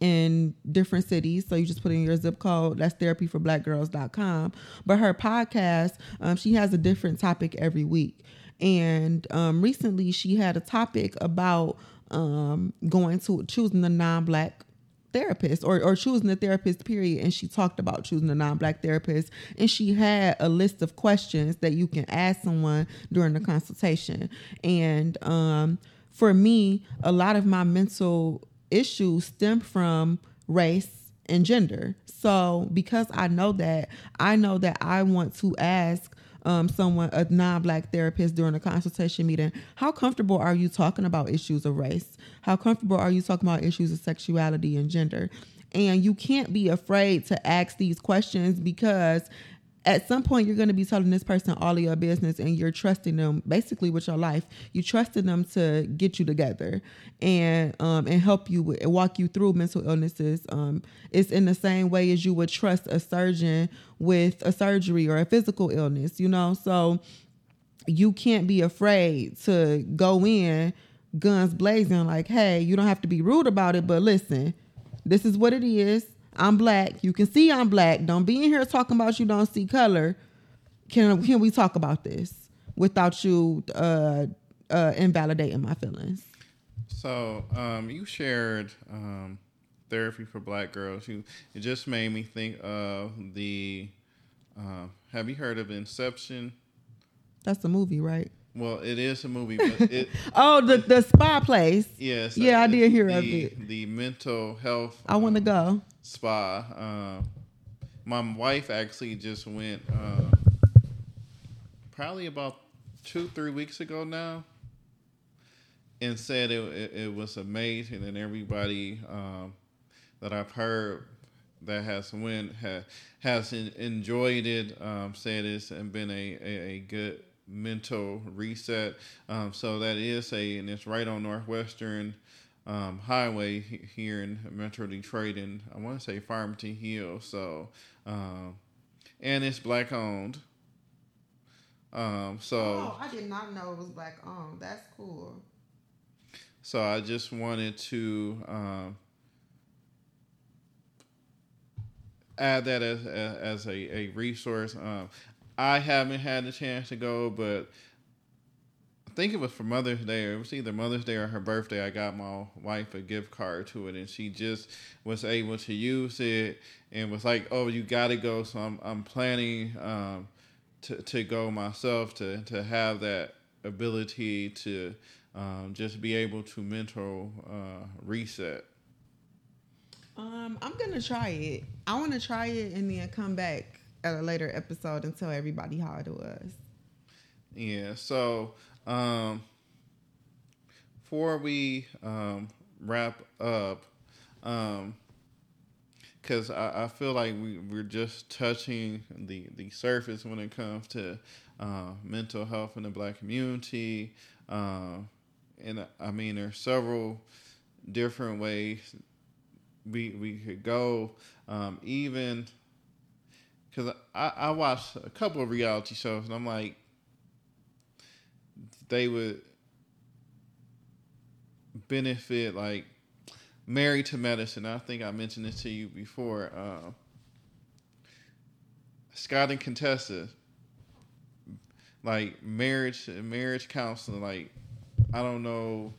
in different cities. So you just put in your zip code. That's therapyforblackgirls.com. But her podcast, um, she has a different topic every week. And um, recently she had a topic about um, going to choosing a non black therapist or, or choosing a therapist period. And she talked about choosing a non-black therapist. And she had a list of questions that you can ask someone during the consultation. And um, for me a lot of my mental issues stem from race and gender. So because i know that i know that i want to ask um, someone, a non-black therapist during a consultation meeting, how comfortable are you talking about issues of race? How comfortable are you talking about issues of sexuality and gender? And you can't be afraid to ask these questions because at some point you're going to be telling this person all of your business and you're trusting them basically with your life. You trusted them to get you together and um, and help you with, walk you through mental illnesses. Um, it's in the same way as you would trust a surgeon with a surgery or a physical illness you know? So you can't be afraid to go in guns blazing like hey you don't have to be rude about it but listen this is what it is I'm black. You can see I'm black. Don't be in here talking about you don't see color. Can can we talk about this without you uh, uh, invalidating my feelings? So um, you shared um, therapy for Black girls. You it just made me think of the. Uh, have you heard of Inception? That's the movie, right? Well, it is a movie, but it Oh, the the spa place. yes. Yeah, I did hear the, of it. The mental health. I want to um, go. spa. Uh, my wife actually just went uh, probably about two, three weeks ago now, and said it, it, it was amazing, and everybody um, that I've heard that has went ha, has en- enjoyed it. Um, said it's been a, a, a good mental reset. Um, so that is a, and it's right on Northwestern um, Highway here in Metro Detroit, and I want to say Farmington Hills. So, um, and it's black owned. Um, so. Oh, I did not know it was black owned. That's cool. So I just wanted to um, add that as as a, a resource. Um, I haven't had the chance to go, but I think it was for Mother's Day, or it was either Mother's Day or her birthday. I got my wife a gift card to it, and she just was able to use it and was like, "Oh, you got to go." So I'm I'm planning um, to to go myself to to have that ability to um, just be able to mental uh, reset. Um, I'm gonna try it. I want to try it and then come back at a later episode and tell everybody how it was. Yeah. So um, before we um, wrap up, because I, I feel like we, we're just touching the, the surface when it comes to uh, mental health in the black community. Uh, and I mean, there's several different ways we we could go. Um, even because I, I watched a couple of reality shows and I'm like, they would benefit like married to medicine. I think I mentioned this to you before. Uh, Scott and Contessa, like marriage, marriage counseling. Like I don't know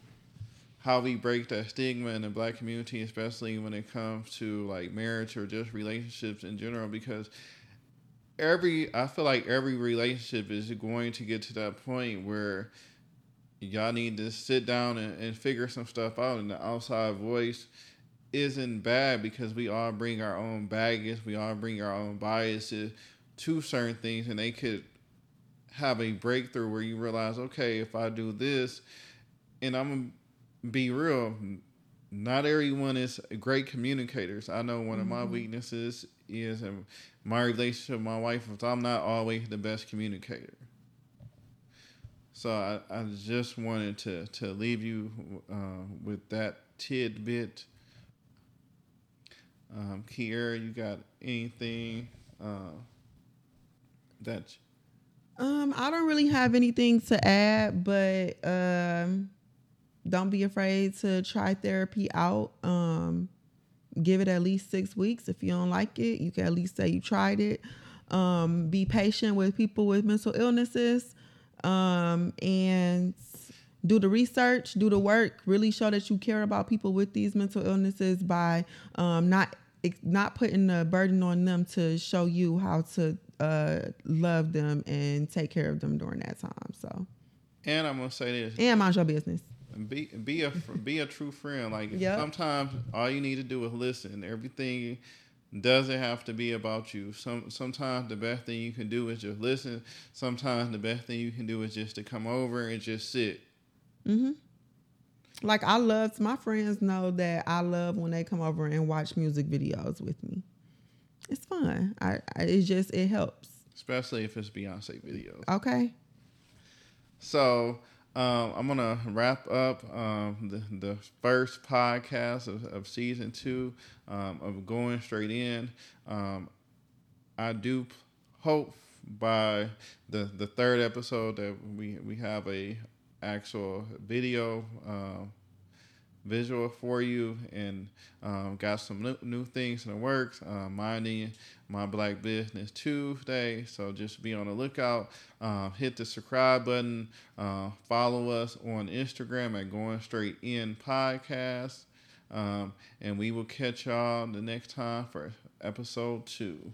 how we break that stigma in the black community, especially when it comes to like marriage or just relationships in general, because every I feel like every relationship is going to get to that point where y'all need to sit down and, and figure some stuff out and the outside voice isn't bad because we all bring our own baggage we all bring our own biases to certain things and they could have a breakthrough where you realize okay if i do this and i'm gonna be real not everyone is great communicators. I know one of my mm-hmm. weaknesses is my relationship with my wife is i'm not always the best communicator so I, I just wanted to, to leave you uh, with that tidbit. Um, Kiera, you got anything uh, that? Um, I don't really have anything to add, but um, don't be afraid to try therapy out. Um, give it at least six weeks. If you don't like it, you can at least say you tried it. Um, be patient with people with mental illnesses um, and do the research, do the work, really show that you care about people with these mental illnesses by um, not not putting the burden on them to show you how to uh, love them and take care of them during that time. So, And I'm gonna say this: and mind your business. Be be a be a true friend. Like Yep. sometimes all you need to do is listen. Everything doesn't have to be about you. Some sometimes the best thing you can do is just listen. Sometimes the best thing you can do is just to come over and just sit. Mhm. Like I love my friends know that I love when they come over and watch music videos with me. It's fun. I, I it just it helps. especially if it's Beyonce videos. Okay. So um, I'm gonna wrap up um, the the first podcast of, of season two um, of going straight in. Um, I do hope by the the third episode that we we have a actual video. Um, visual for you and um, got some new, new things in the works. Uh, minding my black business Tuesday, so just be on the lookout. Um, hit the subscribe button. Uh, follow us on Instagram at Going Straight In Podcast, um, and we will catch y'all the next time for episode two.